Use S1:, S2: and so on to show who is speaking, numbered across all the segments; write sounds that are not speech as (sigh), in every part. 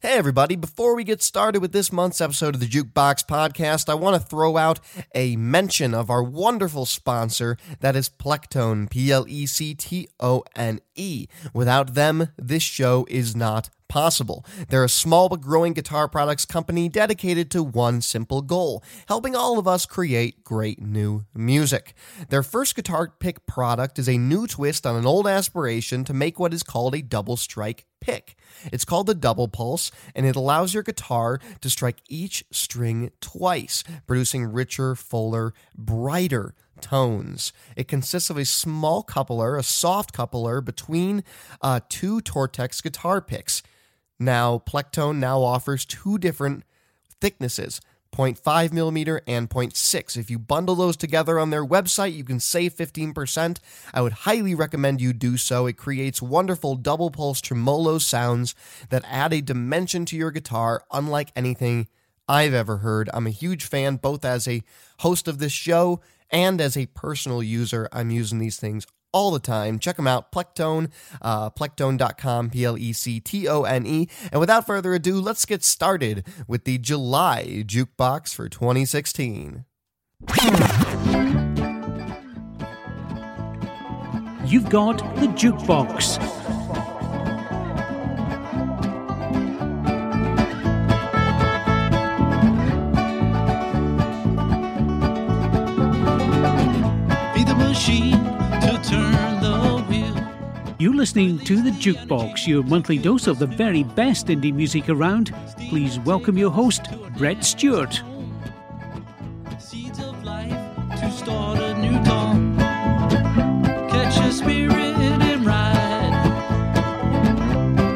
S1: Hey, everybody. Before we get started with this month's episode of the Jukebox Podcast, I want to throw out a mention of our wonderful sponsor, that is Plectone, P L E C T O N E. Without them, this show is not possible. They're a small but growing guitar products company dedicated to one simple goal helping all of us create great new music. Their first guitar pick product is a new twist on an old aspiration to make what is called a double strike pick. It's called the double pulse, and it allows your guitar to strike each string twice, producing richer, fuller, brighter tones. It consists of a small coupler, a soft coupler between uh, two Tortex guitar picks. Now, Plectone now offers two different thicknesses 0.5 millimeter and 0.6. If you bundle those together on their website, you can save 15%. I would highly recommend you do so. It creates wonderful double pulse tremolo sounds that add a dimension to your guitar unlike anything I've ever heard. I'm a huge fan, both as a host of this show and as a personal user. I'm using these things all the time. Check them out, Plectone, uh, plectone.com, P L E C T O N E. And without further ado, let's get started with the July Jukebox for 2016.
S2: You've got the Jukebox. Listening to the Jukebox, your monthly dose of the very best indie music around. Please welcome your host, Brett Stewart.
S3: Catch spirit and ride.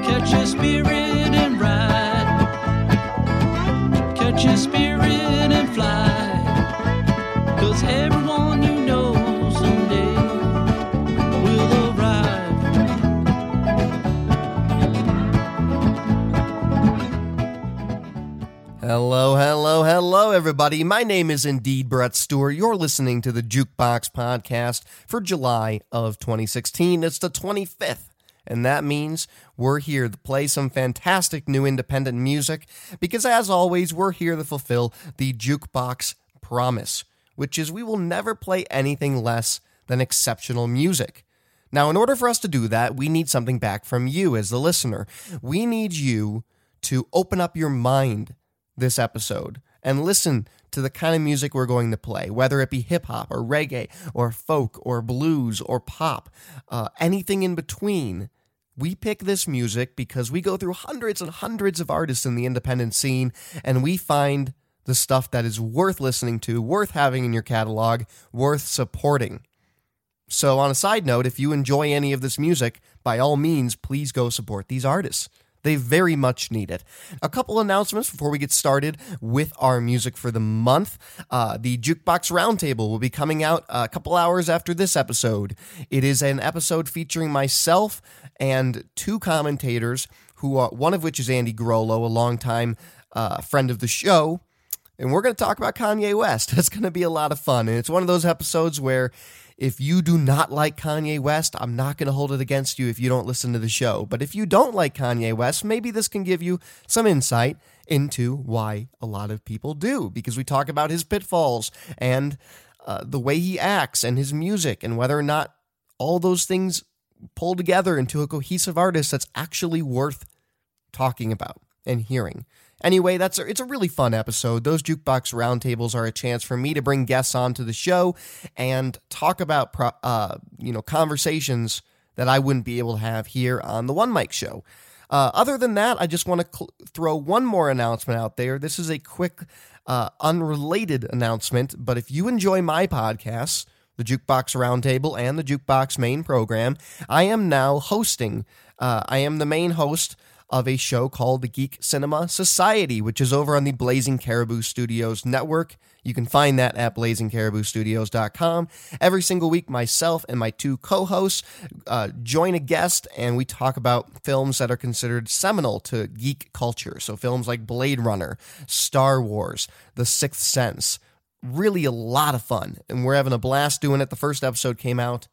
S3: Catch spirit
S1: hello, everybody. My name is indeed Brett Stewart. You're listening to the Jukebox Podcast for July of 2016. It's the 25th. And that means we're here to play some fantastic new independent music because, as always, we're here to fulfill the Jukebox promise, which is we will never play anything less than exceptional music. Now, in order for us to do that, we need something back from you as the listener. We need you to open up your mind this episode and listen to the kind of music we're going to play, whether it be hip hop or reggae or folk or blues or pop, uh, anything in between. We pick this music because we go through hundreds and hundreds of artists in the independent scene and we find the stuff that is worth listening to, worth having in your catalog, worth supporting. So, on a side note, if you enjoy any of this music, by all means, please go support these artists. They very much need it. A couple announcements before we get started with our music for the month. Uh, the Jukebox Roundtable will be coming out a couple hours after this episode. It is an episode featuring myself and two commentators, who are, one of which is Andy Groleau, a longtime uh, friend of the show. And we're going to talk about Kanye West. It's going to be a lot of fun. And it's one of those episodes where if you do not like Kanye West, I'm not going to hold it against you if you don't listen to the show. But if you don't like Kanye West, maybe this can give you some insight into why a lot of people do, because we talk about his pitfalls and uh, the way he acts and his music and whether or not all those things pull together into a cohesive artist that's actually worth talking about and hearing. Anyway, that's a, it's a really fun episode. Those jukebox roundtables are a chance for me to bring guests onto the show and talk about pro, uh, you know conversations that I wouldn't be able to have here on the One Mic Show. Uh, other than that, I just want to cl- throw one more announcement out there. This is a quick, uh, unrelated announcement, but if you enjoy my podcasts, the Jukebox Roundtable and the Jukebox Main Program, I am now hosting. Uh, I am the main host of a show called the Geek Cinema Society, which is over on the Blazing Caribou Studios network. You can find that at blazingcariboustudios.com. Every single week, myself and my two co hosts uh, join a guest and we talk about films that are considered seminal to geek culture. So, films like Blade Runner, Star Wars, The Sixth Sense. Really a lot of fun. And we're having a blast doing it. The first episode came out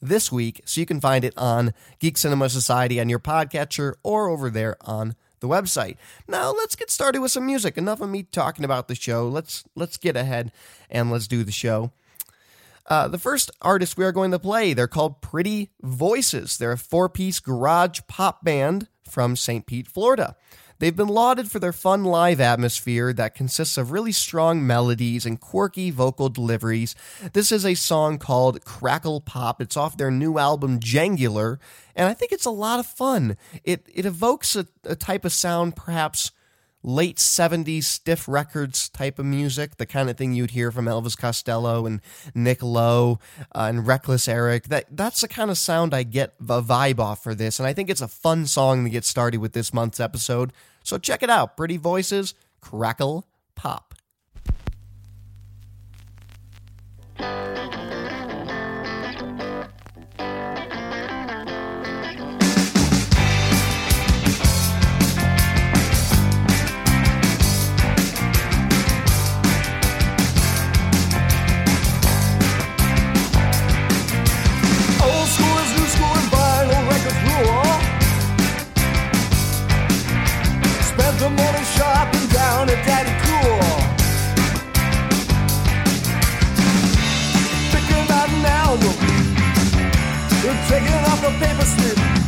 S1: this week, so you can find it on Geek Cinema Society on your podcatcher or over there on the website. Now let's get started with some music. Enough of me talking about the show. Let's let's get ahead and let's do the show. Uh, the first artist we are going to play, they're called Pretty Voices. They're a four piece garage pop band from St. Pete, Florida. They've been lauded for their fun live atmosphere that consists of really strong melodies and quirky vocal deliveries. This is a song called Crackle Pop. It's off their new album, Jangular, and I think it's a lot of fun. It, it evokes a, a type of sound perhaps late 70s stiff records type of music, the kind of thing you'd hear from Elvis Costello and Nick Lowe uh, and Reckless Eric. That that's the kind of sound I get a vibe off for this, and I think it's a fun song to get started with this month's episode. So check it out. Pretty Voices, Crackle Pop.
S4: Down at Daddy Cool. Out an album. Taking off the paper slip.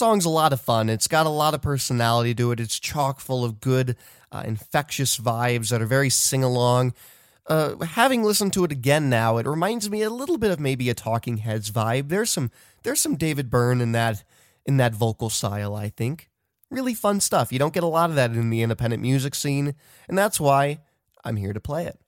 S1: Song's a lot of fun. It's got a lot of personality to it. It's chock full of good, uh, infectious vibes that are very sing along. Uh, having listened to it again now, it reminds me a little bit of maybe a Talking Heads vibe. There's some there's some David Byrne in that in that vocal style. I think really fun stuff. You don't get a lot of that in the independent music scene, and that's why I'm here to play it.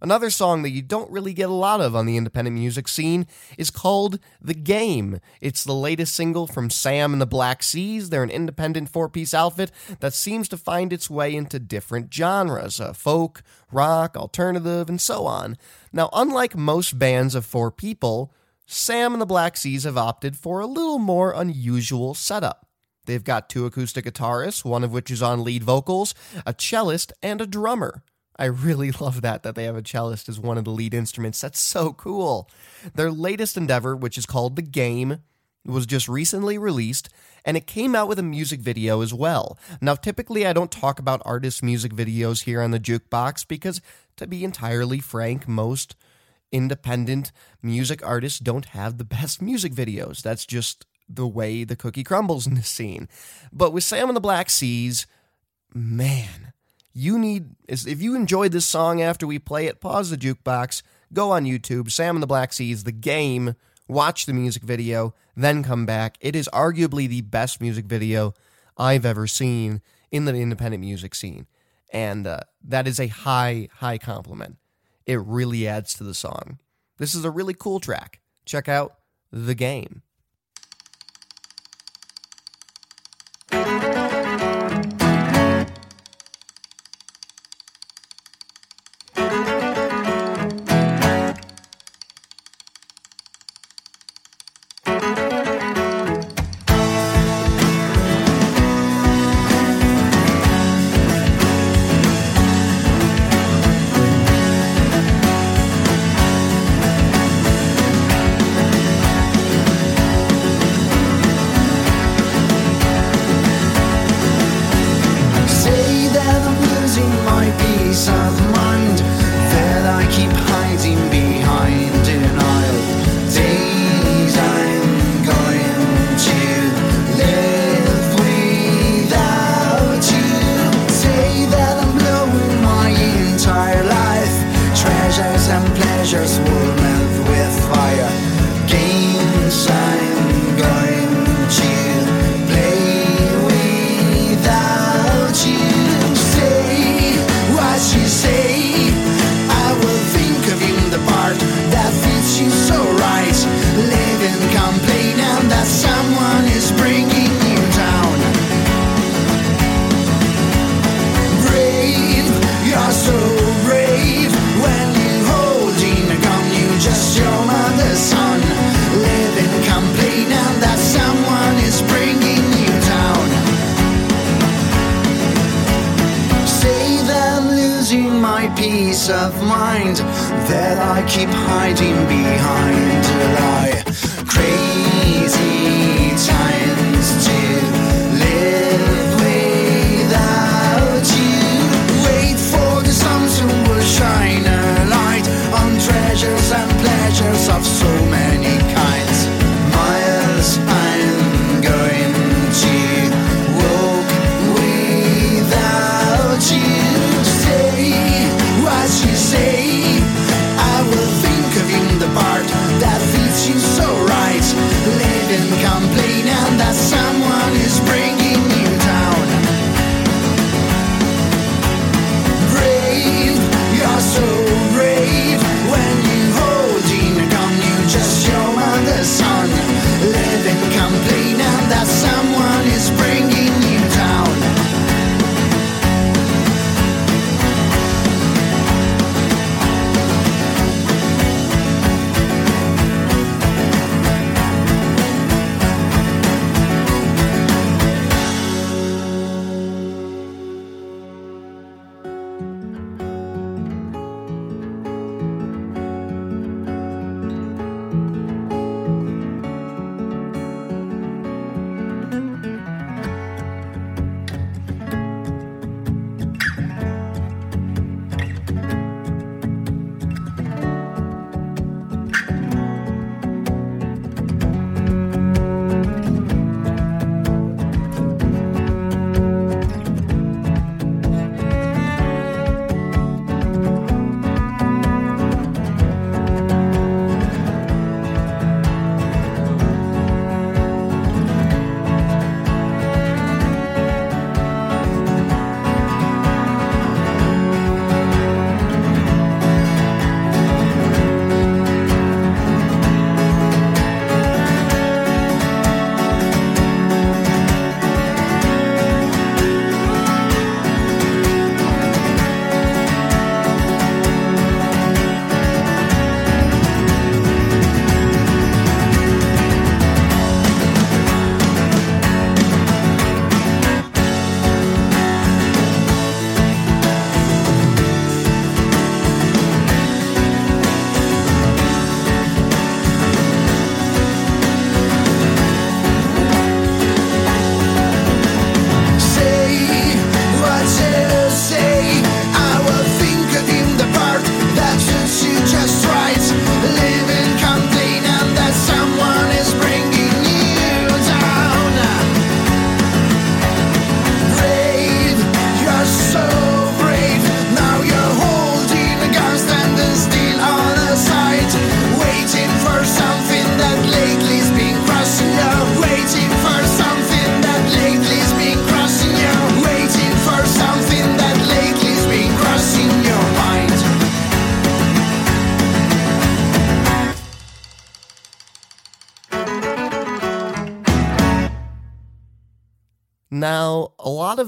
S1: Another song that you don't really get a lot of on the independent music scene is called The Game. It's the latest single from Sam and the Black Seas. They're an independent four piece outfit that seems to find its way into different genres uh, folk, rock, alternative, and so on. Now, unlike most bands of four people, Sam and the Black Seas have opted for a little more unusual setup. They've got two acoustic guitarists, one of which is on lead vocals, a cellist, and a drummer. I really (laughs) love that that they have a cellist as one of the lead instruments. That's so cool. Their latest endeavor, which is called The Game, was just recently released and it came out with a music video as well. Now, typically I don't talk about artists' music videos here on the Jukebox because to be entirely frank, most independent music artists don't have the (laughs) best music videos. That's just the way the cookie crumbles in this scene. But with Sam and the Black Seas, man, you need if you enjoyed this song after we play it, pause the jukebox, go on YouTube, Sam and the Black Seas, the game, watch the music video, then come back. It is arguably the best music video I've ever seen in the independent music scene. And uh, that is a high, high compliment. It really adds to the song. This is a really cool track. Check out The Game.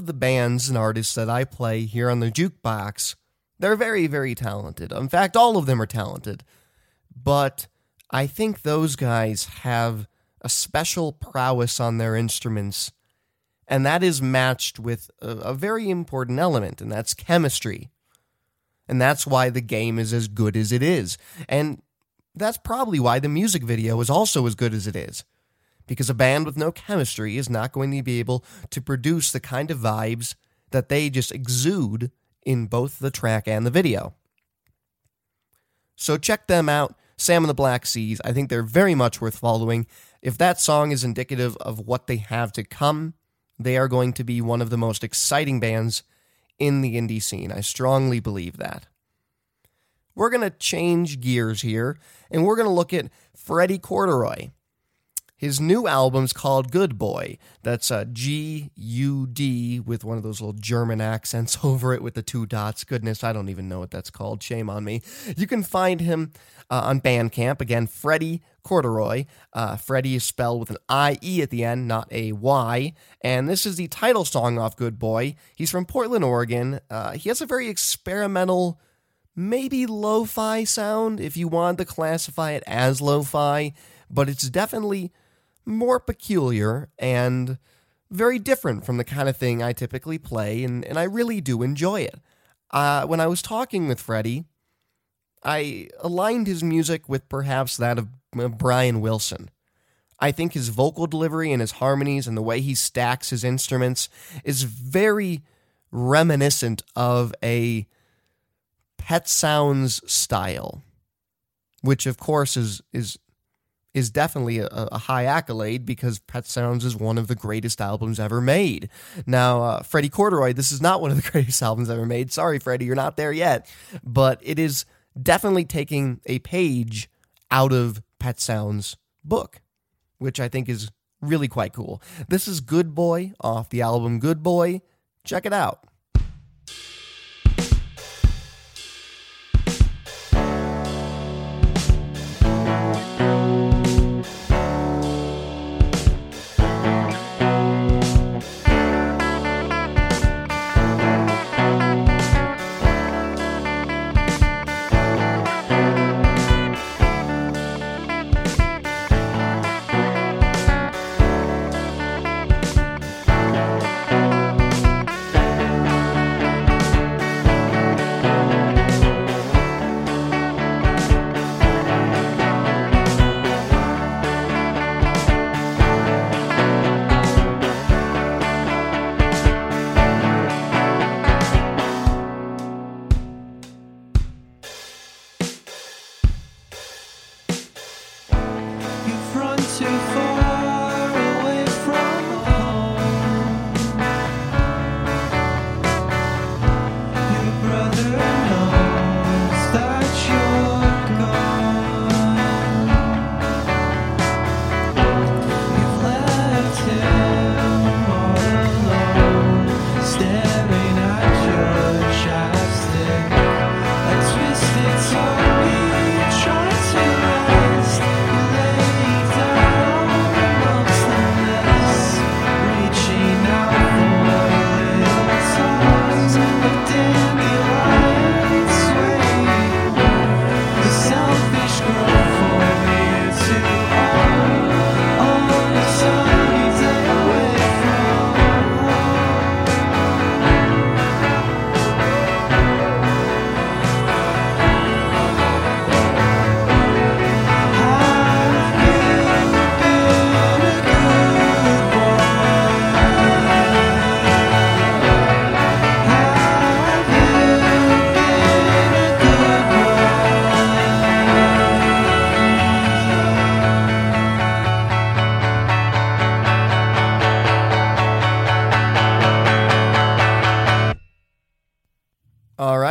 S5: of the
S1: bands and artists that I play here on the jukebox, they're very, very talented. In fact, all of them are talented. But I think those guys have a special prowess on their instruments, and that is matched with a, a very important element, and that's chemistry. And that's why the game is as good as it is. And that's probably why the music video is also as good as it is because a band with no chemistry is not going to be able to produce the kind of vibes that they just exude in both the track and the video. So check them out, Sam and the Black Seas. I think they're very much worth following. If that song is indicative of what they have to come, they are going to be one of the most exciting bands in the indie scene. I strongly believe that. We're going to change gears here and we're going to look at Freddie Corduroy. His new album's called Good Boy. That's a G U D with one of those little German accents (laughs) over it with the two dots. Goodness, I don't even know what that's called. Shame on me. You can find him uh, on Bandcamp. Again, Freddie Corduroy. Uh, Freddie is spelled with an I E at the end, not a Y. And this is the title song off Good Boy. He's from Portland, Oregon. Uh, he has a very experimental maybe lo fi sound if you want to classify it as lo fi, but it's definitely more peculiar and very different from the kind of thing I typically play, and, and I really do enjoy it. Uh, when I was talking with Freddie, I aligned his music with perhaps that of Brian Wilson. I think his vocal delivery and his harmonies and the way he stacks his instruments is very reminiscent of a Pet Sounds style, which of course is is is definitely a, a, high accolade because Pet Sounds is one of the greatest albums ever made. Now, uh, Freddie Corduroy, this is not (laughs) one of the greatest albums ever made. Sorry, Freddie, you're not there yet, but it is definitely taking a page out of Pet Sounds' book, which I think is really quite cool. This is Good Boy off the album Good Boy. Check it out.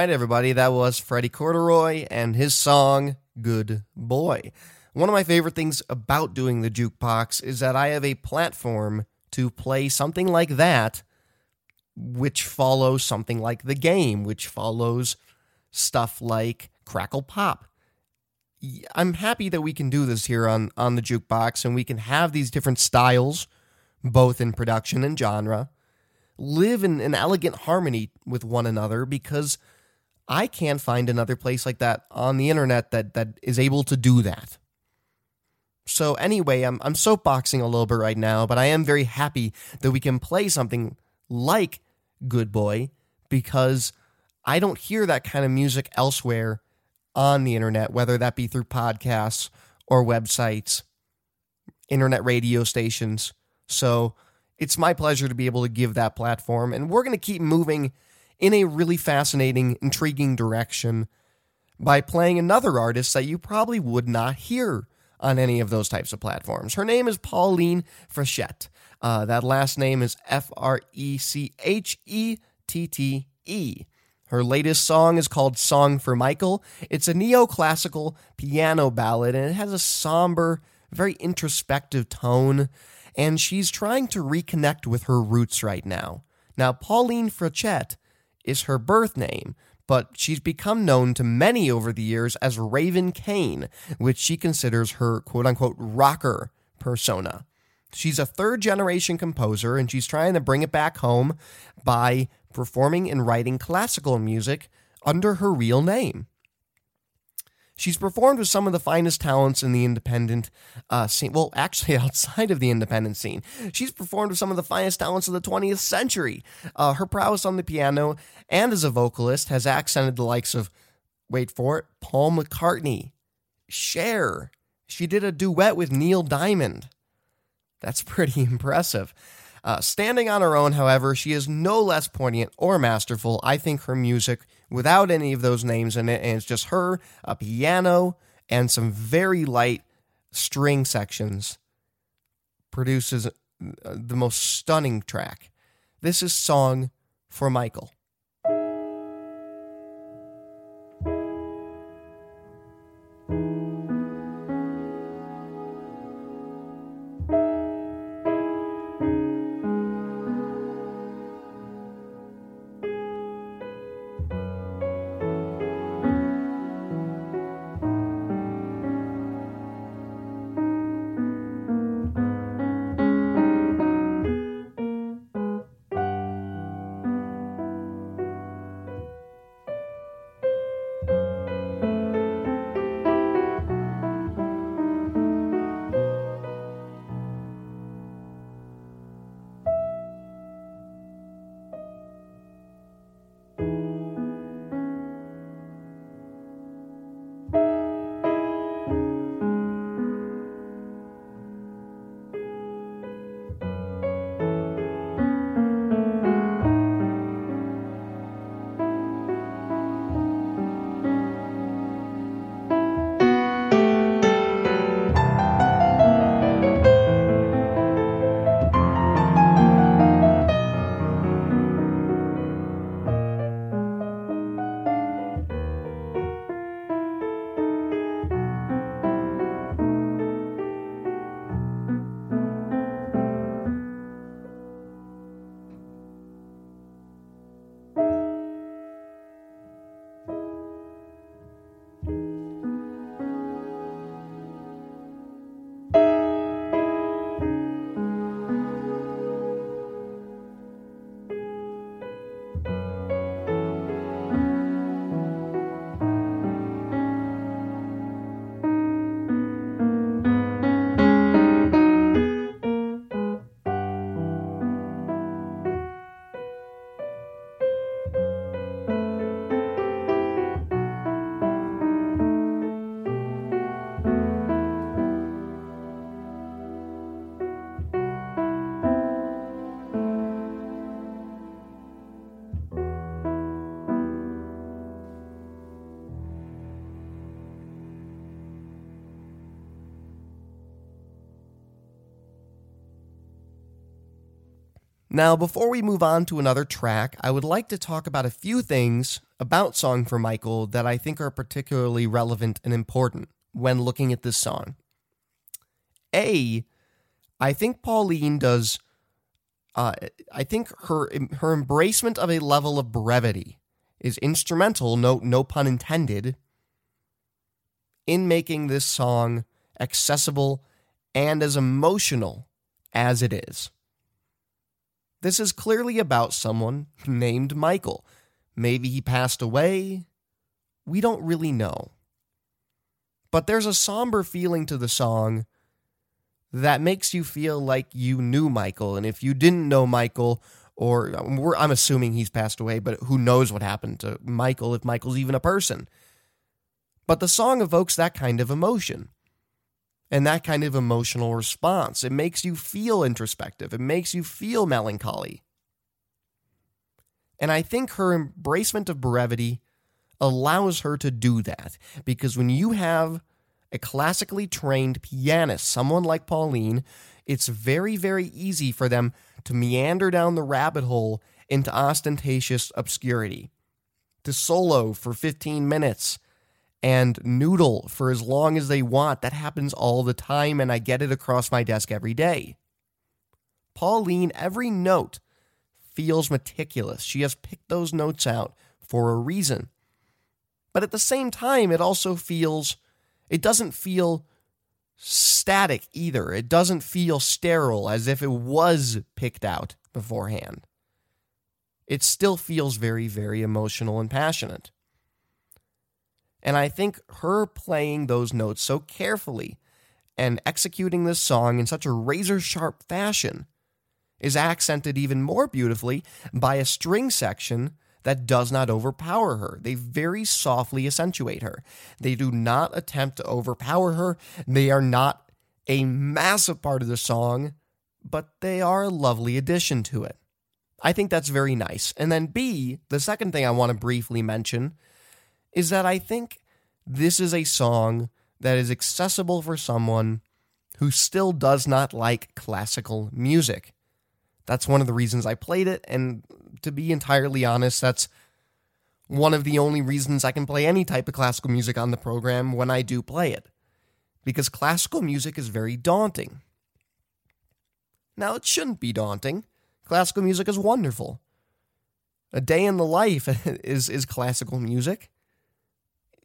S1: Right, everybody, that was Freddie Corduroy and his song, Good Boy. One of my favorite things about doing the jukebox is that I have a platform to play something like that, which follows something like the game, which follows stuff like Crackle Pop. I'm happy that we can do this here on, on the jukebox and we can have these different styles, both in production and genre live in an elegant harmony with one another because I can't find another place like that on the internet that that is able to do that. So anyway, I'm I'm soapboxing a little bit right now, but I am very happy that we can play something like Good Boy because I don't hear that kind of music elsewhere on the internet, whether that be through podcasts or websites, internet radio stations. So it's my pleasure to be able to give that platform. And we're going to keep moving in a really fascinating, intriguing direction by playing another artist that you probably would not hear on any of those types of platforms. Her name is Pauline Frechette. Uh, that last name is F R E C H E T T E. Her latest song is called Song for Michael. It's a neoclassical piano ballad and it has a somber, very introspective tone. And she's trying to reconnect with her roots right now. Now, Pauline Frechette is her birth name, but she's become known to many over the years as Raven Kane, which she considers her quote unquote rocker persona. She's a third generation composer and she's trying to bring it back home by performing and writing classical music under her real name. She's performed with some of the finest talents in the independent uh, scene. Well, actually, (laughs) outside of the independent scene, she's performed with some of the finest talents of the 20th century. Uh, her prowess on the piano and as a vocalist has accented the likes of, wait for it, Paul McCartney, Cher. She did a duet with Neil Diamond. That's (laughs) pretty impressive. Uh, standing on her own, however, she is no less poignant or masterful. I think her music, without any of those names in it, and it's just her, a piano, and some very light string sections, produces uh, the most stunning track. This is Song for Michael. Now, before we move on to another track, I would like to talk about a few things about Song for Michael that I think are particularly relevant and important when looking at this song. A, I think Pauline does. Uh, I think her her embracement of a level of brevity is instrumental. No, no pun intended. In making this song accessible and as emotional as it is. This is clearly about someone named Michael. Maybe he passed away. We don't really know. But there's a somber feeling to the song that makes you feel like you knew Michael. And if you didn't know Michael, or I'm assuming he's passed away, but who knows what happened to Michael if Michael's even a person. But the song evokes that kind of emotion and that kind of emotional response. It makes you feel introspective, it makes you feel melancholy. And I think her embracement of brevity allows her to do that because when you have a classically trained pianist, someone like Pauline, it's very, very easy for them to meander down the rabbit hole into ostentatious obscurity, to solo for 15 minutes and noodle for as long as they want. That happens all the time, and I get it across my desk every day. Pauline, every note feels meticulous. She has picked those notes out for a reason. But at the same time, it also feels, it doesn't feel static either. It doesn't feel sterile as if it was picked out beforehand. It still feels very, very emotional and passionate. And I think her playing those notes so carefully and executing this song in such a razor sharp fashion is accented even more beautifully by a string section that does not overpower her. They very softly accentuate her. They do not attempt to overpower her. They are not a massive part of the song, but they are a lovely addition to it. I think that's very nice. And then, B, the second thing I want to briefly mention is that I think this is a song that is accessible for someone who still does not like classical music. That's one of the reasons I played it. And to be entirely honest, that's one of the only reasons I can play any type of classical music on the program when I do play it. Because classical music is very daunting. Now, it shouldn't be daunting. Classical music is wonderful. A Day in the Life (laughs) is, is classical music.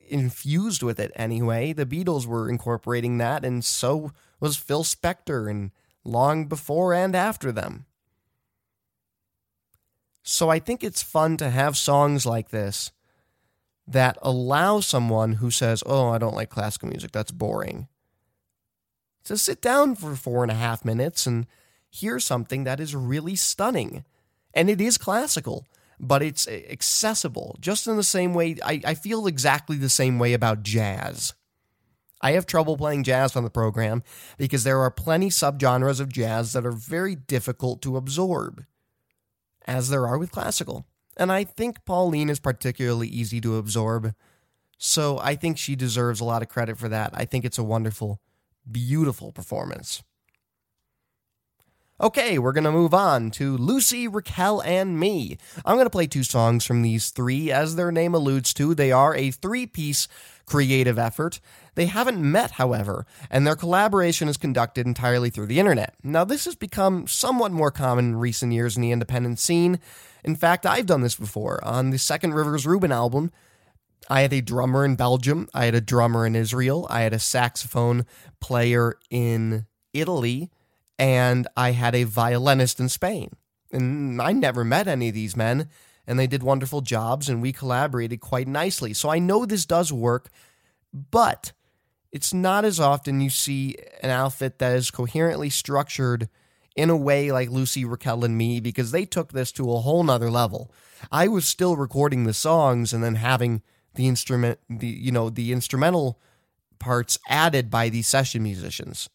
S1: Infused with it anyway. The Beatles were incorporating that, and so was Phil Spector, and long before and after them. So I think it's fun to have songs like this that allow someone who says, Oh, I don't like classical music, that's boring, to sit down for four and a half minutes and hear something that is really stunning. And it is classical, but it's accessible, just in the same way. I, I feel exactly the same way about jazz. I have trouble playing jazz on the program because there are plenty subgenres of jazz that are very difficult to absorb as there are with classical. And I think Pauline is particularly easy to absorb. So I think she deserves a lot of credit for that. I think it's a wonderful, beautiful performance. Okay, we're going to move on to Lucy, Raquel, and me. I'm going to play two songs from these three. As their name alludes to, they are a three piece creative effort. They haven't met, however, and their collaboration is conducted entirely through the internet. Now, this has become somewhat more common in recent years in the independent scene. In fact, I've done this before. On the second Rivers Rubin album, I had a drummer in Belgium, I had a drummer in Israel, I had a saxophone player in Italy and I had a violinist in Spain. And I never met any of these men, and they did wonderful jobs, and we collaborated quite nicely. So I know this does work, but it's not as often you see an outfit that is coherently structured in a way like Lucy, Raquel, and me, because they took this to a whole nother level. I was still recording the songs and then having the instrument, the you know, the instrumental parts added by these session musicians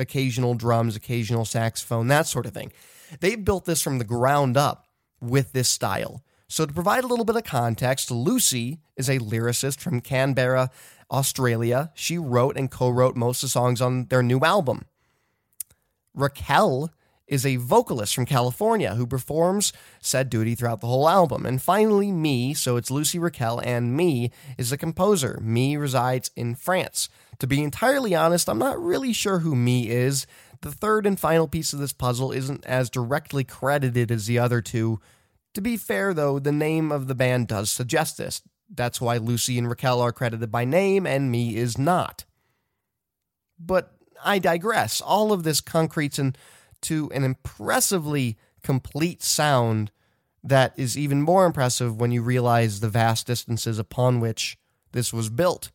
S1: occasional drums, occasional saxophone, that sort of thing. They've built this from the ground up with this style. So, to provide a little bit of context, Lucy is a lyricist from Canberra, Australia. She wrote and co wrote most of the songs on their new album. Raquel is a vocalist from California who performs said duty throughout the whole album. And finally, me, so it's Lucy Raquel, and me is the composer. Me resides in France. To be entirely honest, I'm not really sure who me is. The third and final piece of this puzzle isn't as directly credited as the other two. To be fair, though, the name of the band does suggest this. That's why Lucy and Raquel are credited by name and me is not. But I digress. All of this concretes into an impressively complete sound that is even more impressive when you realize the vast distances upon which this was built.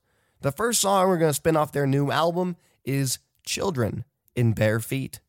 S1: The first song we're going to spin off their new album is Children in Bare Feet.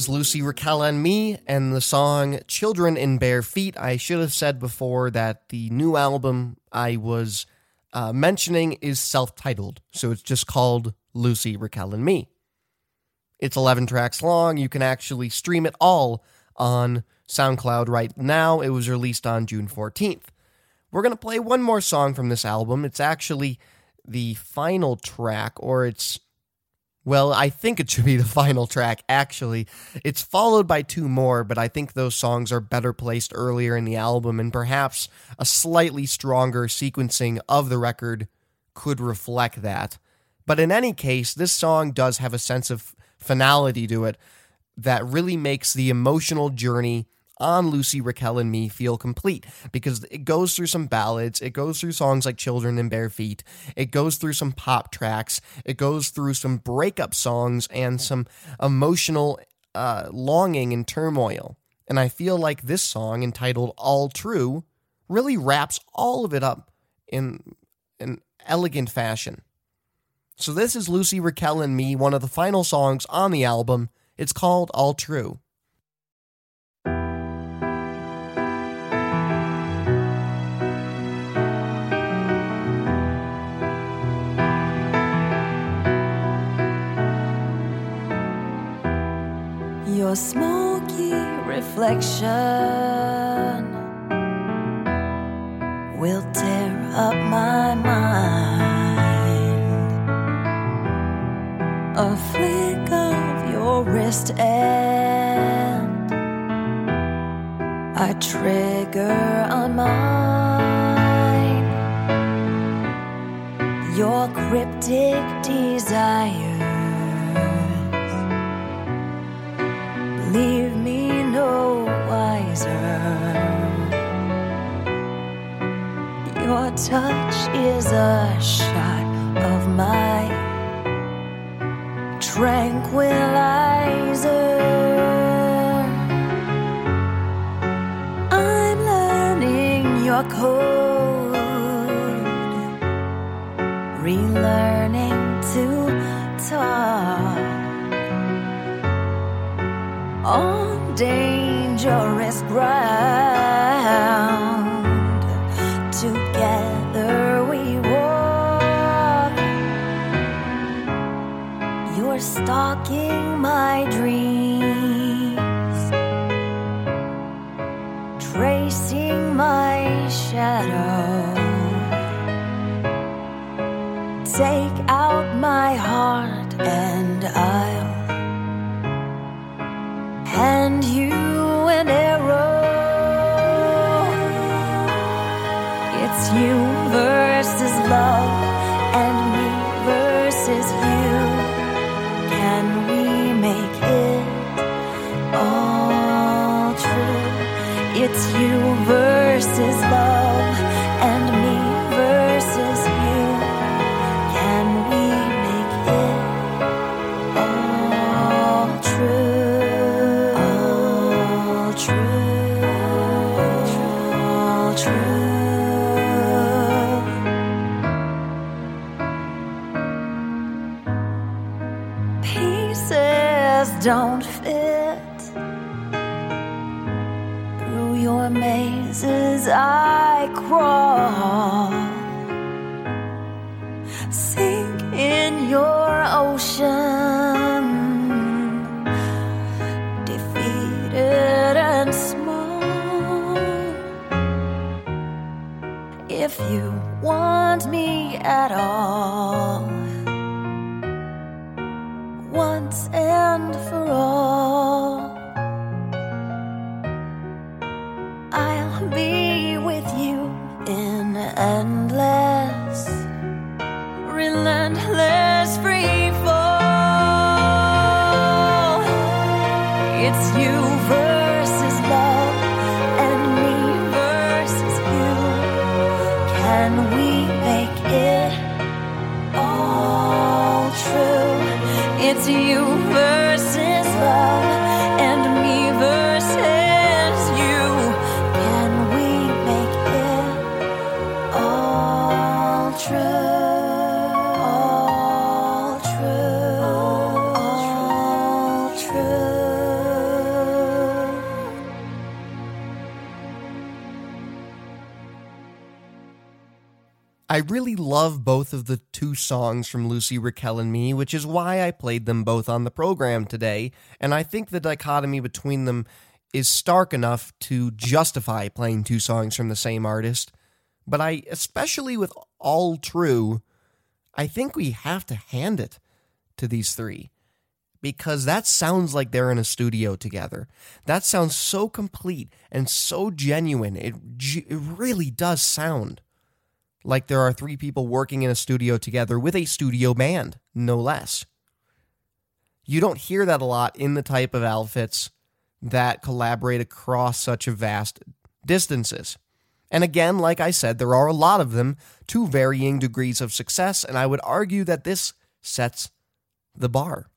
S1: Was Lucy Raquel and me and the song Children in Bare Feet. I should have said before that the new album I was uh, mentioning is self titled, so it's just called Lucy Raquel and Me. It's 11 tracks long. You can actually stream it all on SoundCloud right now. It was released on June 14th. We're going to play one more song from this album. It's actually the final track, or it's well, I think it should be the (laughs) final track, actually. It's followed by two more, but I think those songs are better placed earlier in the album, and perhaps a slightly stronger sequencing of the record could reflect that. But in any case, this song does have a sense of finality to it that really makes the emotional journey on Lucy, Raquel, and Me feel complete because it goes through some ballads, it goes through songs like Children in Bare Feet, it goes through some pop tracks, it goes through some breakup songs and some emotional uh, longing and turmoil. And I feel like this song, entitled All True, really wraps all of it up in an elegant fashion. So, this is Lucy, Raquel, and Me, one of the final songs on the album. It's called All True.
S6: Your smoky reflection will tear up my mind. A flick of your wrist and I trigger on mine. Your cryptic desires leave me no wiser. Your touch is a shot of my tranquilizer. I'm learning your code, relearning to talk on dangerous ground. Together we walk. You're stalking my dreams, tracing my shadow. Take out my heart hand you an arrow. It's you versus love and me versus you. Can we make it all true? It's you versus love
S1: really love both of the two songs from Lucy Raquel and me, which is why I played them both on the program today, and I think the dichotomy between them is stark enough to justify playing two songs from the same artist. But I, especially with All True, I think we have to hand it to these three because that sounds like they're in a studio together. That sounds so complete and so genuine. It, it really does sound like there are three people working in a studio together with a studio band, no less. You don't hear that a lot in the type of outfits that collaborate across such vast distances. And again, like I said, there are a lot of them to varying degrees of success, and I would argue that this sets the bar.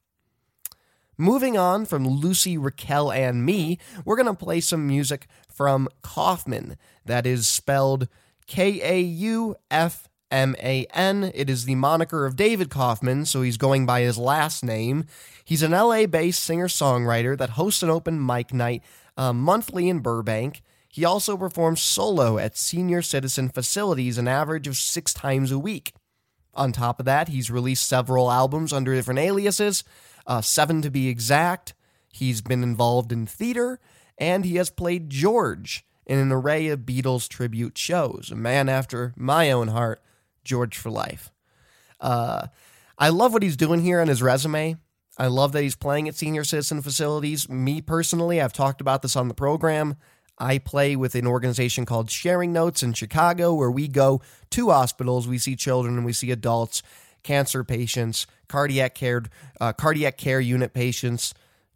S1: Moving on from Lucy, Raquel, and me, we're going to play some music from Kaufman. That is spelled K A U F M A N. It is the moniker of David Kaufman, so he's going by his last name. He's an LA based singer songwriter that hosts an open mic night uh, monthly in Burbank. He also performs solo at senior citizen facilities an average of six times a week. On top of that, he's released several albums under different aliases, uh, seven to be exact. He's been involved in theater, and he has played George in an array of Beatles tribute shows. A man after my own heart, George for life. Uh, I love what he's doing here on his resume. I love that he's playing at senior citizen facilities. Me personally, I've talked about this on the program. I play with an organization called Sharing Notes in Chicago, where we go to hospitals, we see children and we see adults, cancer patients, cardiac care, uh, cardiac care unit patients,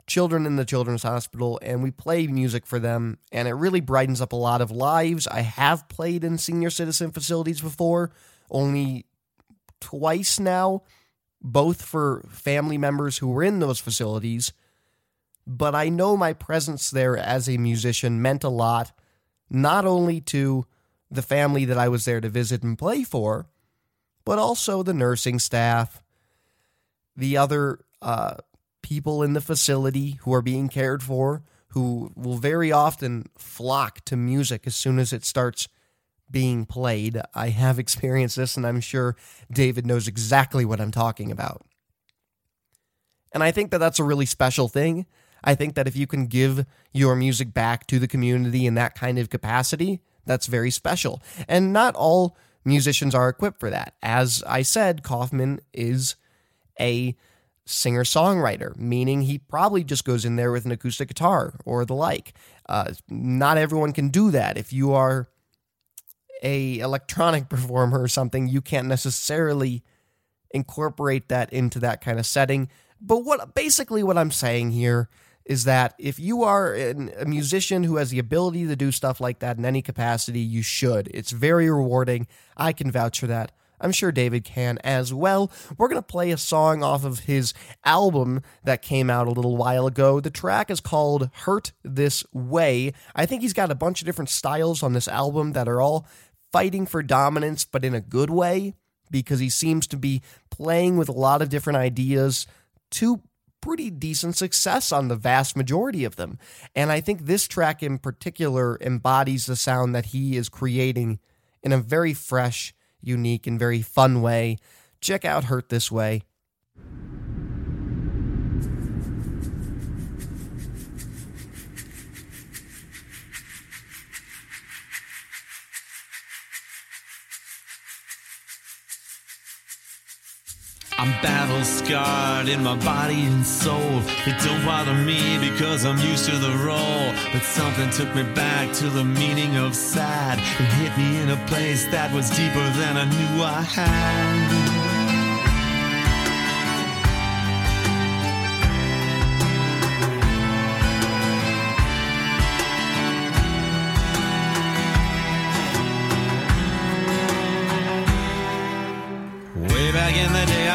S1: children in the children's hospital and we play music for them and it really brightens up a lot of lives. I have played in senior citizen facilities before, only twice now, both for family members who were in those facilities. But I know my presence there as a musician meant a lot, not only to the family that I was there to visit and play for, but also the nursing staff, the other uh, people in the facility who are being cared for, who will very often flock to music as soon as it starts being played. I have (laughs) experienced this, and I'm sure David knows exactly what I'm talking about. And I think that that's a really special thing. I think that if you can give your music back to the community in that kind of capacity, that's very special. And not all musicians are equipped for that. As I said, Kaufman is a singer songwriter, meaning he probably just goes in there with an acoustic guitar or the like. Uh, not everyone can do that. If you are a electronic (laughs) performer or something, you can't necessarily incorporate that into that kind of setting. But what basically what I'm saying here is that if you are an, a musician who has the ability to do stuff like that in any capacity, you should. It's very rewarding. I can vouch for that. I'm sure David can as well. We're going to play a song off of his album that came out a little while ago. The track is called Hurt This Way. I think he's got a bunch of different styles on this album that are all fighting for dominance, but in a good way, because he seems to be playing with a lot of different ideas to pretty decent success on the vast majority of them. And I think this track in particular embodies the sound that he is creating in a very fresh unique and very fun way. Check out Hurt This Way.
S3: I'm battle scarred in my body and soul. It don't bother me because I'm used to the role. But something took me back to the meaning of sad. It hit me in a place that was deeper than I knew I had.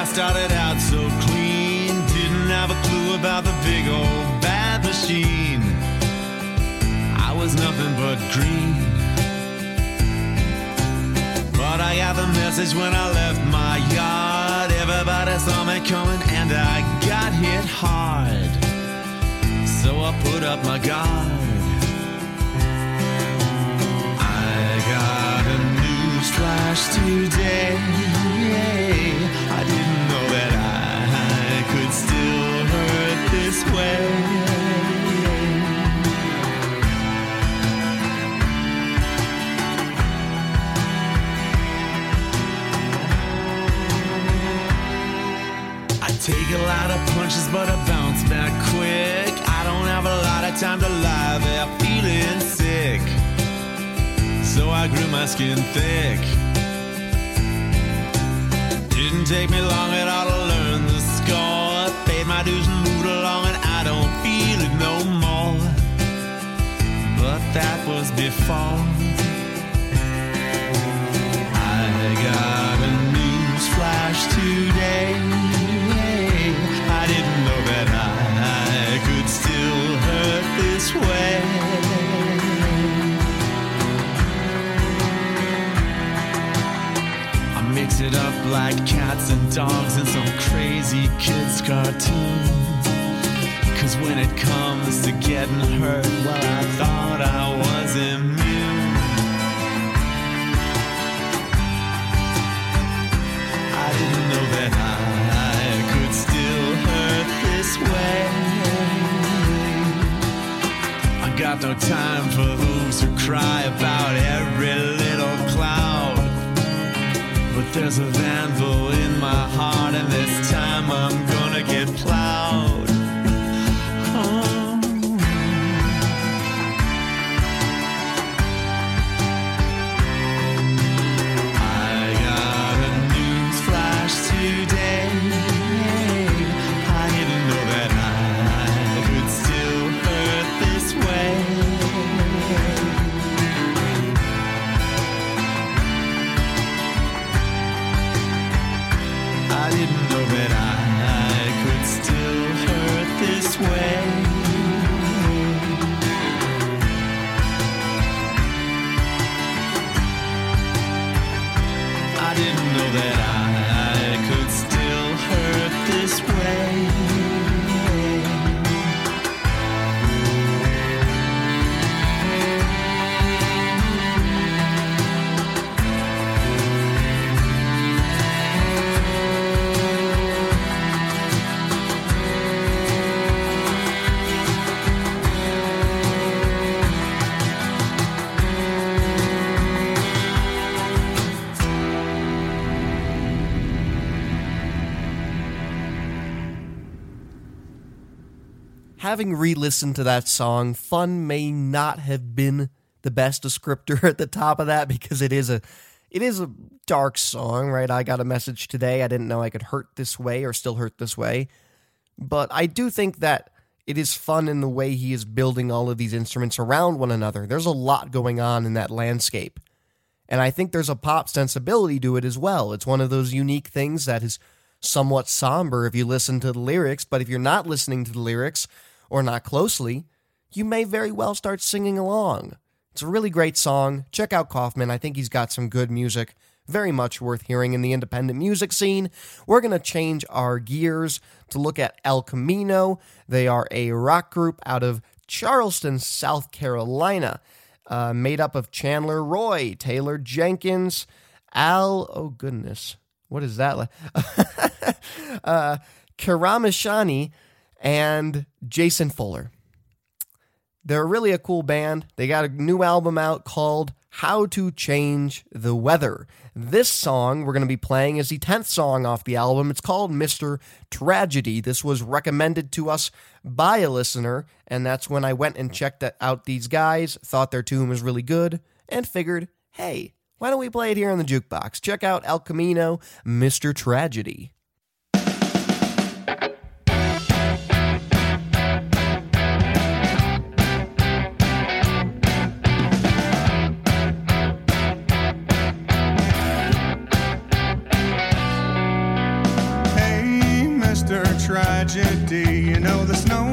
S3: I started out so clean. Didn't have a clue about the big old bad machine. I was nothing but green. But I got the message when I left my yard. Everybody saw me coming and I got hit hard. So I put up my guard. I got a news flash today. A lot of punches, but I bounce back quick. I don't have a lot of time to lie there feeling sick. So I grew my skin thick. Didn't take me long at all to learn the score. Paid my dues and moved along, and I don't feel it no more. But that was before. I got a news flash today. Hurt. I mix it up like cats and dogs in some crazy kids cartoon. Cause when it comes to getting hurt, well, I thought I got no time for those who cry about every little cloud. But there's a vandal in my heart, and this time I'm gonna get plowed.
S1: Having re-listened to that song, fun may not have been the best descriptor (laughs) at the top of that because it is a it is a dark song, right? I got a message today. I didn't know I could hurt this way or still hurt this way. But I do think that it is fun in the way he is building all of these instruments around one another. There's a lot going on in that landscape. And I think there's a pop sensibility to it as well. It's one of those unique things that is somewhat somber if you listen to the lyrics, but if you're not listening to the lyrics, or not closely, you may very well start singing along. It's a really great song. Check out Kaufman. I think he's got some good music. Very much worth hearing in the independent music scene. We're going to change our gears to look at El Camino. They are a rock group out of Charleston, South Carolina, uh, made up of Chandler Roy, Taylor Jenkins, Al. Oh, goodness. What is that? Like? (laughs) uh, Karamashani, and Jason Fuller. They're really a cool band. They got a new album out called How to Change the Weather. This song we're going to be playing is the 10th song off the album. It's called Mr. Tragedy. This was recommended to us by a listener, and that's when I went and checked out these guys, thought their tune was really good, and figured, hey, why don't we play it here in the jukebox? Check out El Camino, Mr. Tragedy.
S7: Tragedy, you know the snow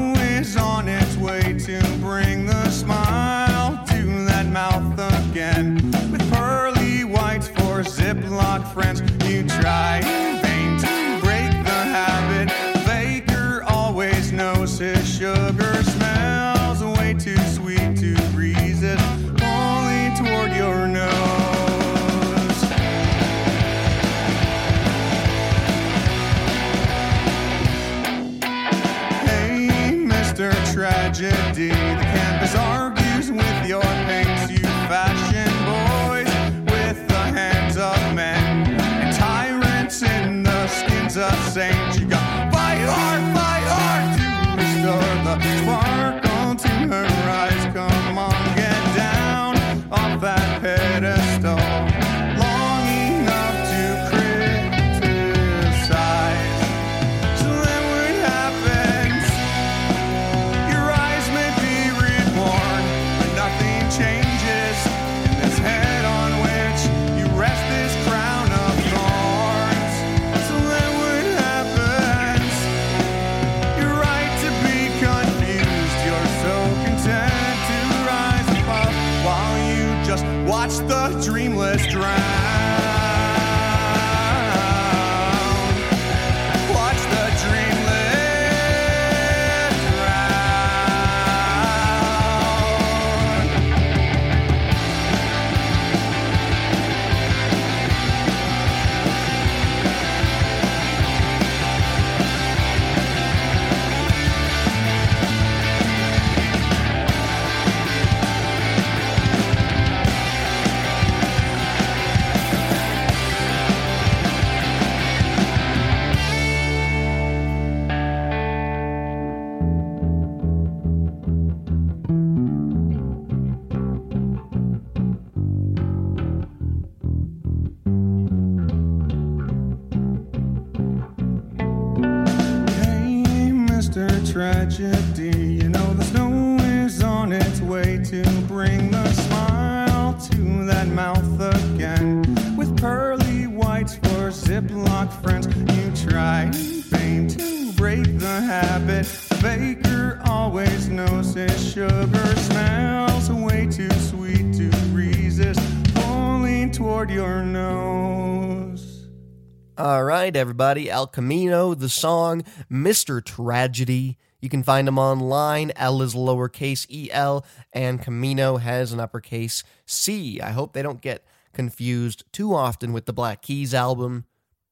S1: everybody. El Camino, the song, Mr. Tragedy. You can find them online. L is lowercase e L, and Camino has an uppercase C. I hope they don't get confused too often with the Black Keys album.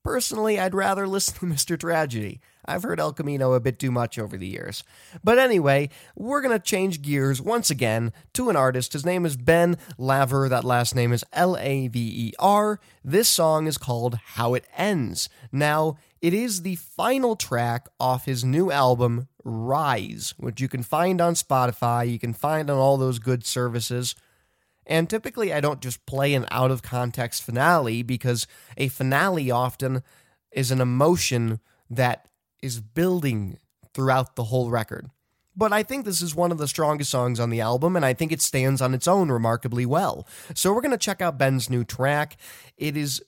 S1: Personally, I'd rather listen to (laughs) Mr. Tragedy. I've heard El Camino a bit too much over the years. But anyway, we're going to change gears once again to an artist. His name is Ben Laver. That last name is L A V E R. This song is called How It Ends. Now, it is the final track off his new album, Rise, which you can find on Spotify. You can find on all those good services. And typically, I don't just play an out of context finale because a finale often is an emotion that is building throughout the whole record. But I think this is one of the strongest songs on the album, and I think it stands on its own remarkably well. So we're going to check out Ben's new track. It is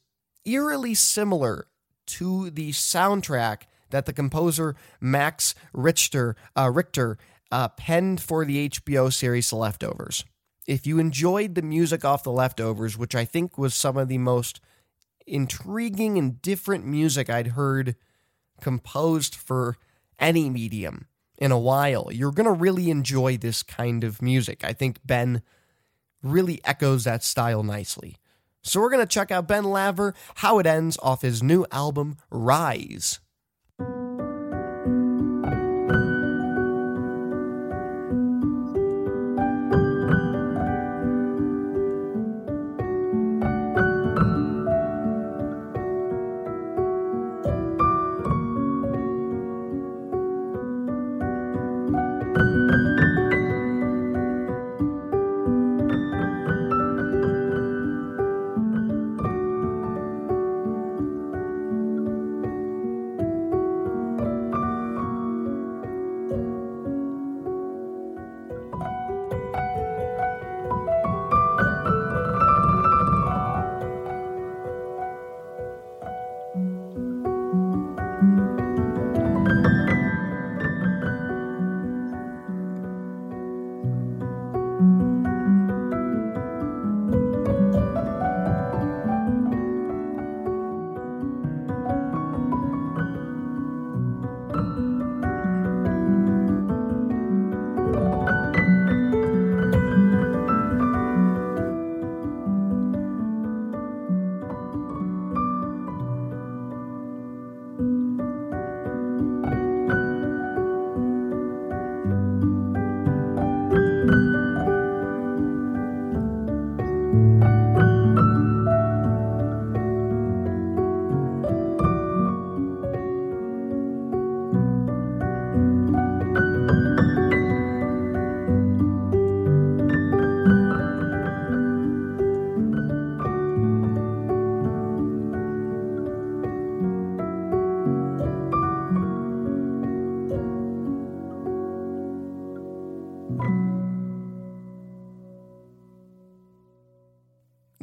S1: eerily similar to the soundtrack that the composer Max Richter, uh, Richter uh, penned for the HBO series The Leftovers. If you enjoyed the music off The Leftovers, which I think was some of the most intriguing and different music I'd heard composed for any medium in a while, you're going to really enjoy this kind of music. I think Ben really echoes that style nicely. So we're going to check out Ben Laver, How It Ends off his new album, Rise.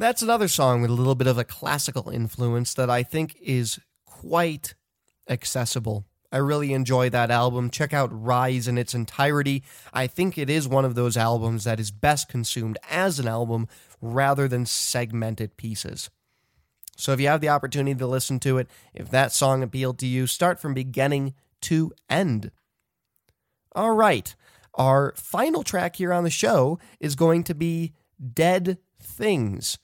S1: That's another song with a little bit of a classical influence that I think is quite accessible. I really enjoy that album. Check out Rise in its entirety. I think it is one of those albums that is best consumed as an album rather than segmented pieces. So if you have the opportunity to listen to it, if that song appealed to you, start from beginning to end. All right. Our final track here on the show is going to be Dead Things.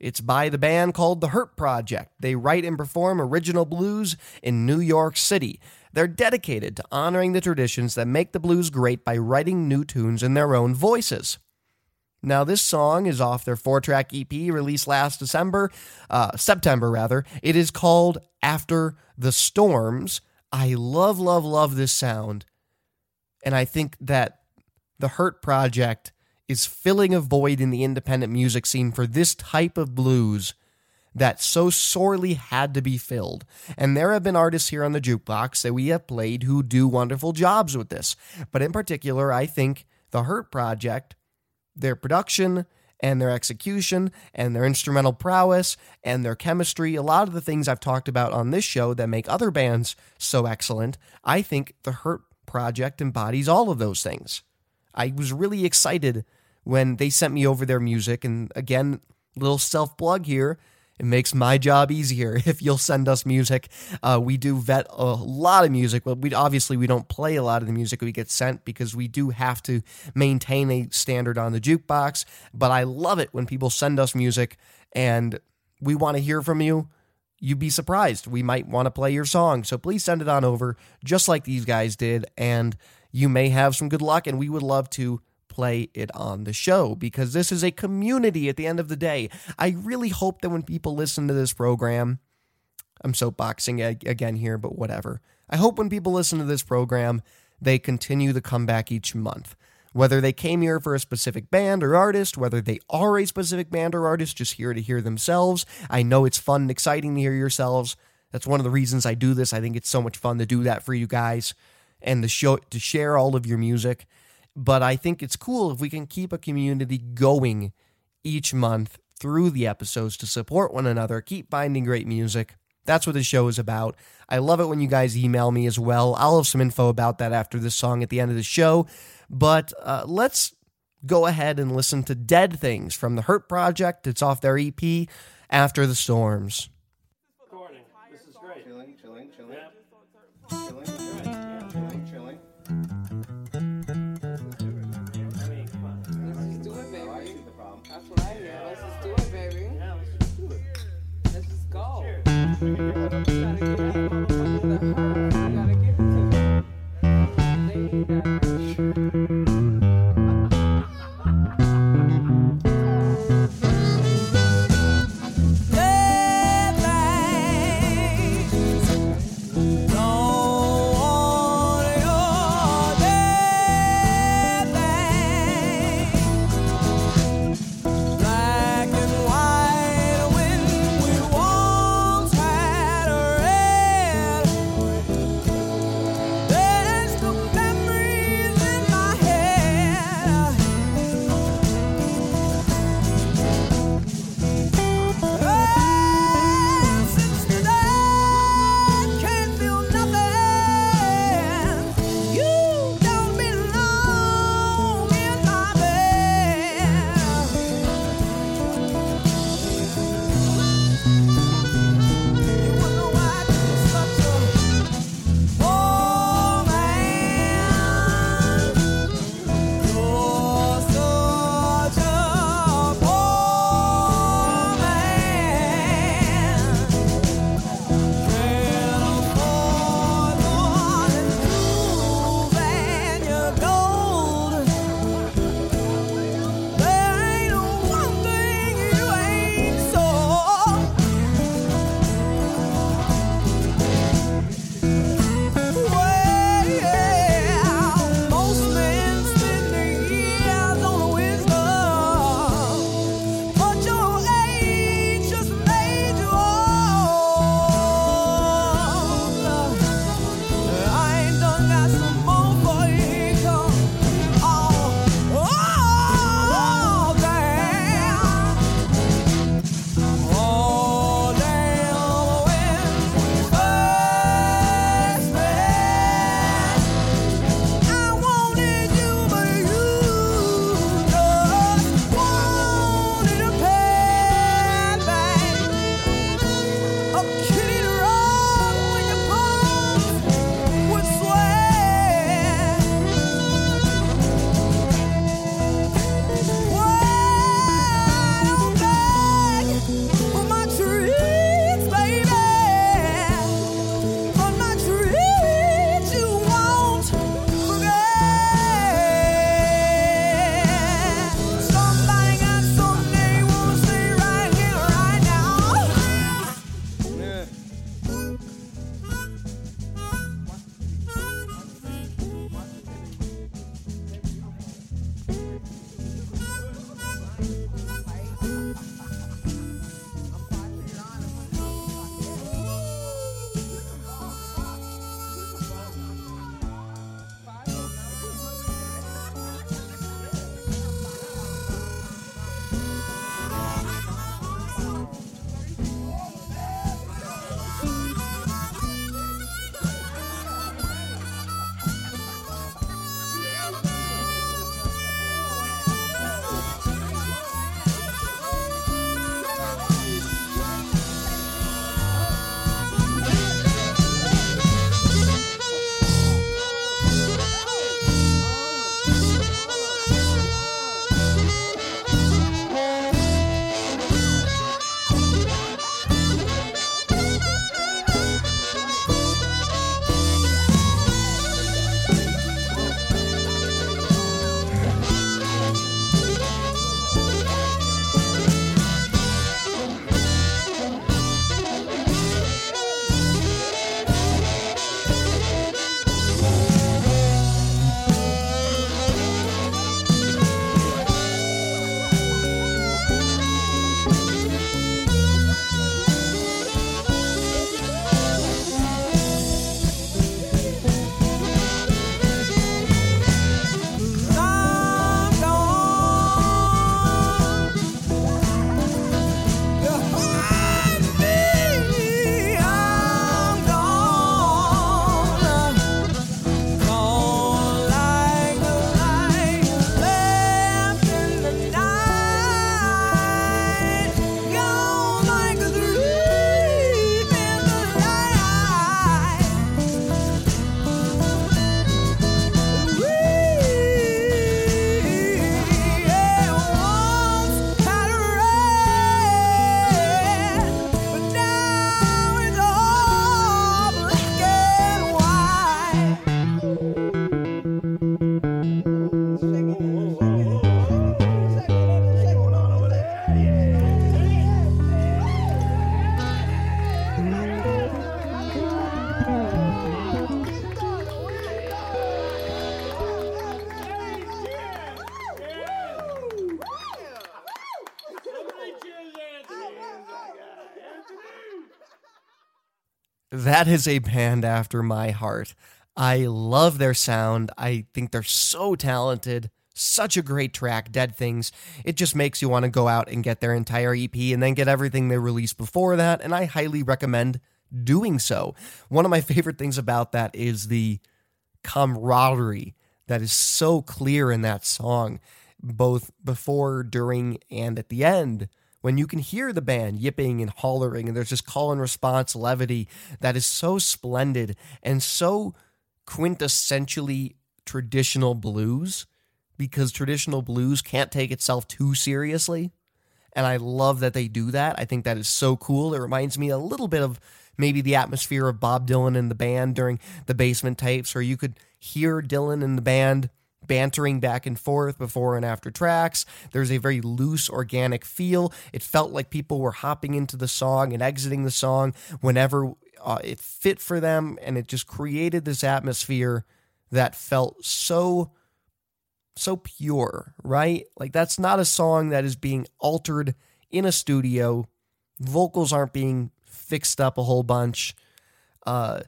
S1: It's by the band called The Hurt Project. They write and perform original blues in New York City. They're dedicated to honoring the traditions that make the blues great by writing new tunes in their own voices. Now, this song is off their four track EP released last December, uh, September rather. It is called After the Storms. I love, love, love this sound. And I think that the Hurt Project is filling a void in the independent music scene for this type of blues that so sorely had to be filled. And there have been artists here on the jukebox that we have played who do wonderful jobs with this. But in particular, I think the Hurt Project, their production and their execution and their instrumental prowess and their chemistry, a lot of the things I've talked about on this show that make other bands so excellent, I think the Hurt Project embodies all of those things. I was really excited when they sent me over their music. And again, little self plug here. It makes my job easier (laughs) if you'll send us music. Uh, we do vet a lot of music. but we obviously we don't play a lot of the music we get sent because we do have to maintain a standard on the jukebox. But I love it when people send us music and we want to hear from you. You'd be surprised. We might want to play your song. So please send it on over, just like these guys did. And you may have some good luck, and we would love to play it on the show because this is a community at the end of the day. I really hope that when people listen to this program, I'm soapboxing again here, but whatever. I hope when people listen to this program, they continue to come back each month. Whether they came here for a specific band or artist, whether they are a specific band or artist, just here to hear themselves. I know it's fun and exciting to hear yourselves. That's one of the reasons I do this. I think it's so much fun to do that for you guys and to show to share all of your music. But I think it's cool if we can keep a community going each month through the episodes to support one another, keep finding great music. That's what the show is about. I love it when you guys email me as well. I'll have some info about that after this song at the end of the show. But uh, let's go ahead and listen to Dead Things from the Hurt Project. It's off their EP, After the Storms.
S8: Gotta get
S1: that is a band after my heart. I love their sound. I think they're so talented. Such a great track, Dead Things. It just makes you want to go out and get their entire EP and then get everything they released before that. And I highly recommend doing so. One of my favorite things about that is the camaraderie that is so clear in that song, both before, during, and at the end when you can hear the band yipping and hollering and there's this call and response levity that is so splendid and so quintessentially traditional blues because traditional blues can't take itself too seriously. And I love that they do that. I think that is so cool. It reminds me a little bit of maybe the atmosphere of Bob Dylan and the band during the basement tapes, where you could hear Dylan and the band bantering back and forth before and after tracks. There's a very loose, organic feel. It felt like people were hopping into the song and exiting the song whenever uh, it fit for them, and it just created this atmosphere that felt so so pure, right? Like that's not a song that is being altered in a studio. Vocals aren't being fixed up a whole bunch. Uh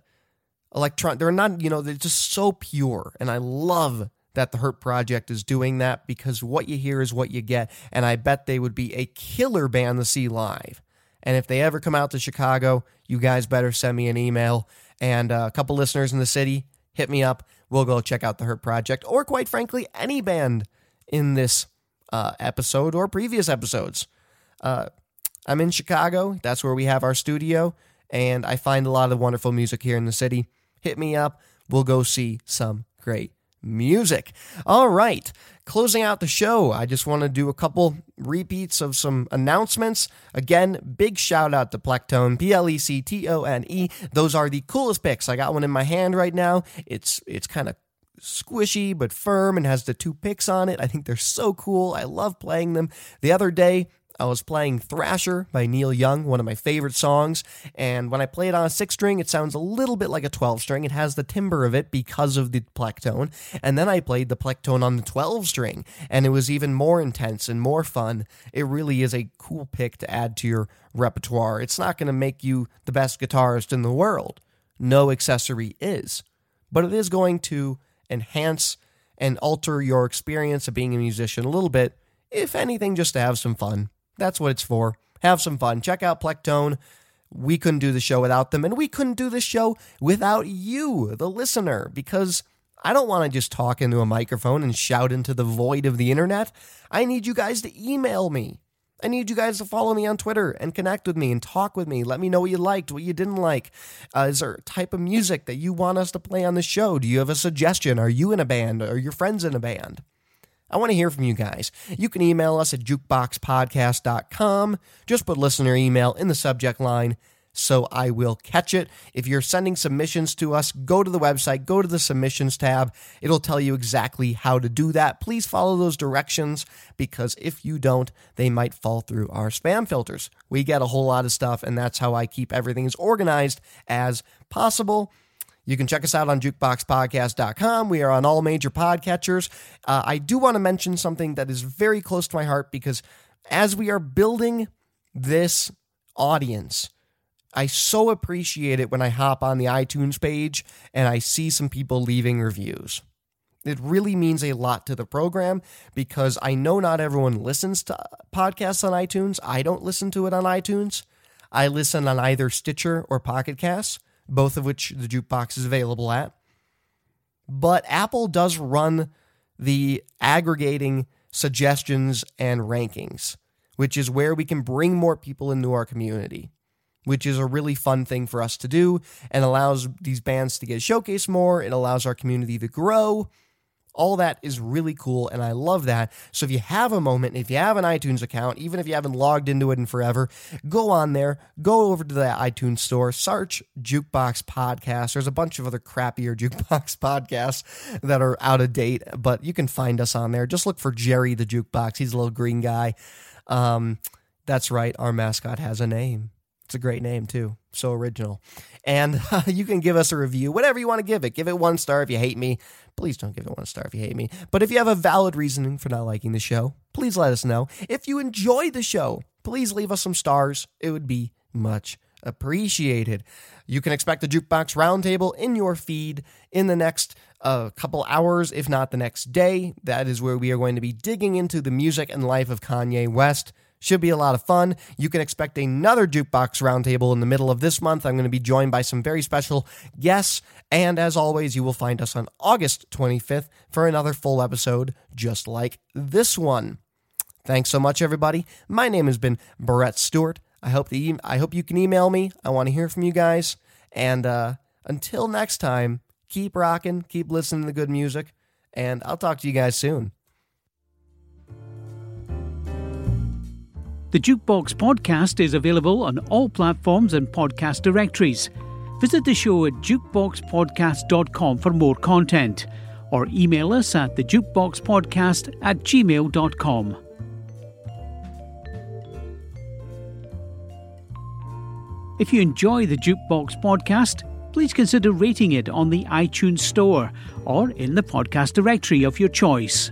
S1: electron they're not, you know, they're just so pure and I love that the Hurt Project is doing that because what you hear is what you get and I bet they would be a killer band to see live. And if they ever come out to Chicago, you guys better send me an email and uh, a couple listeners in the city hit me up we'll go check out the Hurt Project, or quite frankly, any band in this uh, episode or previous episodes. Uh, I'm in Chicago. That's where we have our studio, and I find a lot of wonderful music here in the city. Hit me up. We'll go see some great music. All right. Closing out the show, I just want to do a couple repeats of some announcements. Again, big shout out to Plectone, P L E C T O N E. Those are the coolest picks. I got one in my hand right now. It's it's kind of squishy but firm and has the two picks on it. I think they're so cool. I love playing them. The other day, I was playing Thrasher by Neil Young, one of my favorite songs. And when I play it on a six string, it sounds a little bit like a 12 string. It has the timbre of it because of the plectone. And then I played the plectone on the 12 string, and it was even more intense and more fun. It really is a cool pick to add to your repertoire. It's not going to make you the best guitarist in the world. No accessory is. But it is going to enhance and alter your experience of being a musician a little bit, if anything, just to have some fun. That's what it's for. Have some fun. Check out Plectone. We couldn't do the show without them, and we couldn't do the show without you, the listener, because I don't want to just talk into a microphone and shout into the void of the internet. I need you guys to email me. I need you guys to follow me on Twitter and connect with me and talk with me. Let me know what you liked, what you didn't like. Uh, is there a type of music that you want us to play on the show? Do you have a suggestion? Are you in a band? Are your friends in a band? I want to hear from you guys. You can email us at jukeboxpodcast.com. Just put listener email in the subject line so I will catch it. If you're sending submissions to us, go to the website, go to the submissions tab. It'll tell you exactly how to do that. Please follow those directions because if you don't, they might fall through our spam filters. We get a whole lot of stuff, and that's how I keep everything as organized as possible. You can check us out on jukeboxpodcast.com. We are on all major podcatchers. Uh, I do want to mention something that is very close to my heart because as we are building this audience, I so appreciate it when I hop on the iTunes page and I see some people leaving reviews. It really means a lot to the program because I know not everyone listens to podcasts on iTunes. I don't listen to it on iTunes. I listen on either Stitcher or Pocket Casts, both of which the jukebox is available at. But Apple does run the aggregating suggestions and rankings, which is where we can bring more people into our community which is a really fun thing for us to do and allows these bands to get showcased more. It allows our community to grow. All that is really cool, and I love that. So if you have a moment, if you have an iTunes account, even if you haven't logged into it in forever, go on there, go over to the iTunes store, search Jukebox Podcast. There's a bunch of other crappier (laughs) Jukebox podcasts that are out of date, but you can find us on there. Just look for Jerry the Jukebox. He's a little green guy. Um, that's right, our mascot has a name. It's a great name too. So original. And uh, (laughs) you can give us a review, whatever you want to give it. Give it one star if you hate me. Please don't give it one star if you hate me. But if you have a valid reasoning for not liking the show, please let us know. If you enjoy the show, please leave us some stars. It would be much appreciated. You can expect the Jukebox Roundtable in your feed in the next uh, couple hours, if not the next day. That is where we are going to be digging into the music and life of Kanye West. Should be a lot of fun. You can expect another Jukebox Roundtable in the middle of this month. I'm going to be joined by some very special guests. And as always, you will find us on August 25th for another full episode just like this one. Thanks so much, everybody. My name has been Brett Stewart. I hope the e- I hope you can email me. I want to hear from you guys. And uh, until next time, keep rocking, keep listening to the good music, and I'll talk to you guys soon.
S2: The Jukebox Podcast is available on all platforms and podcast directories. Visit the show at jukeboxpodcast.com for more content, or email us at thejukeboxpodcast at gmail.com. If you enjoy the Jukebox Podcast, please consider rating it on the iTunes Store or in the podcast directory of your choice.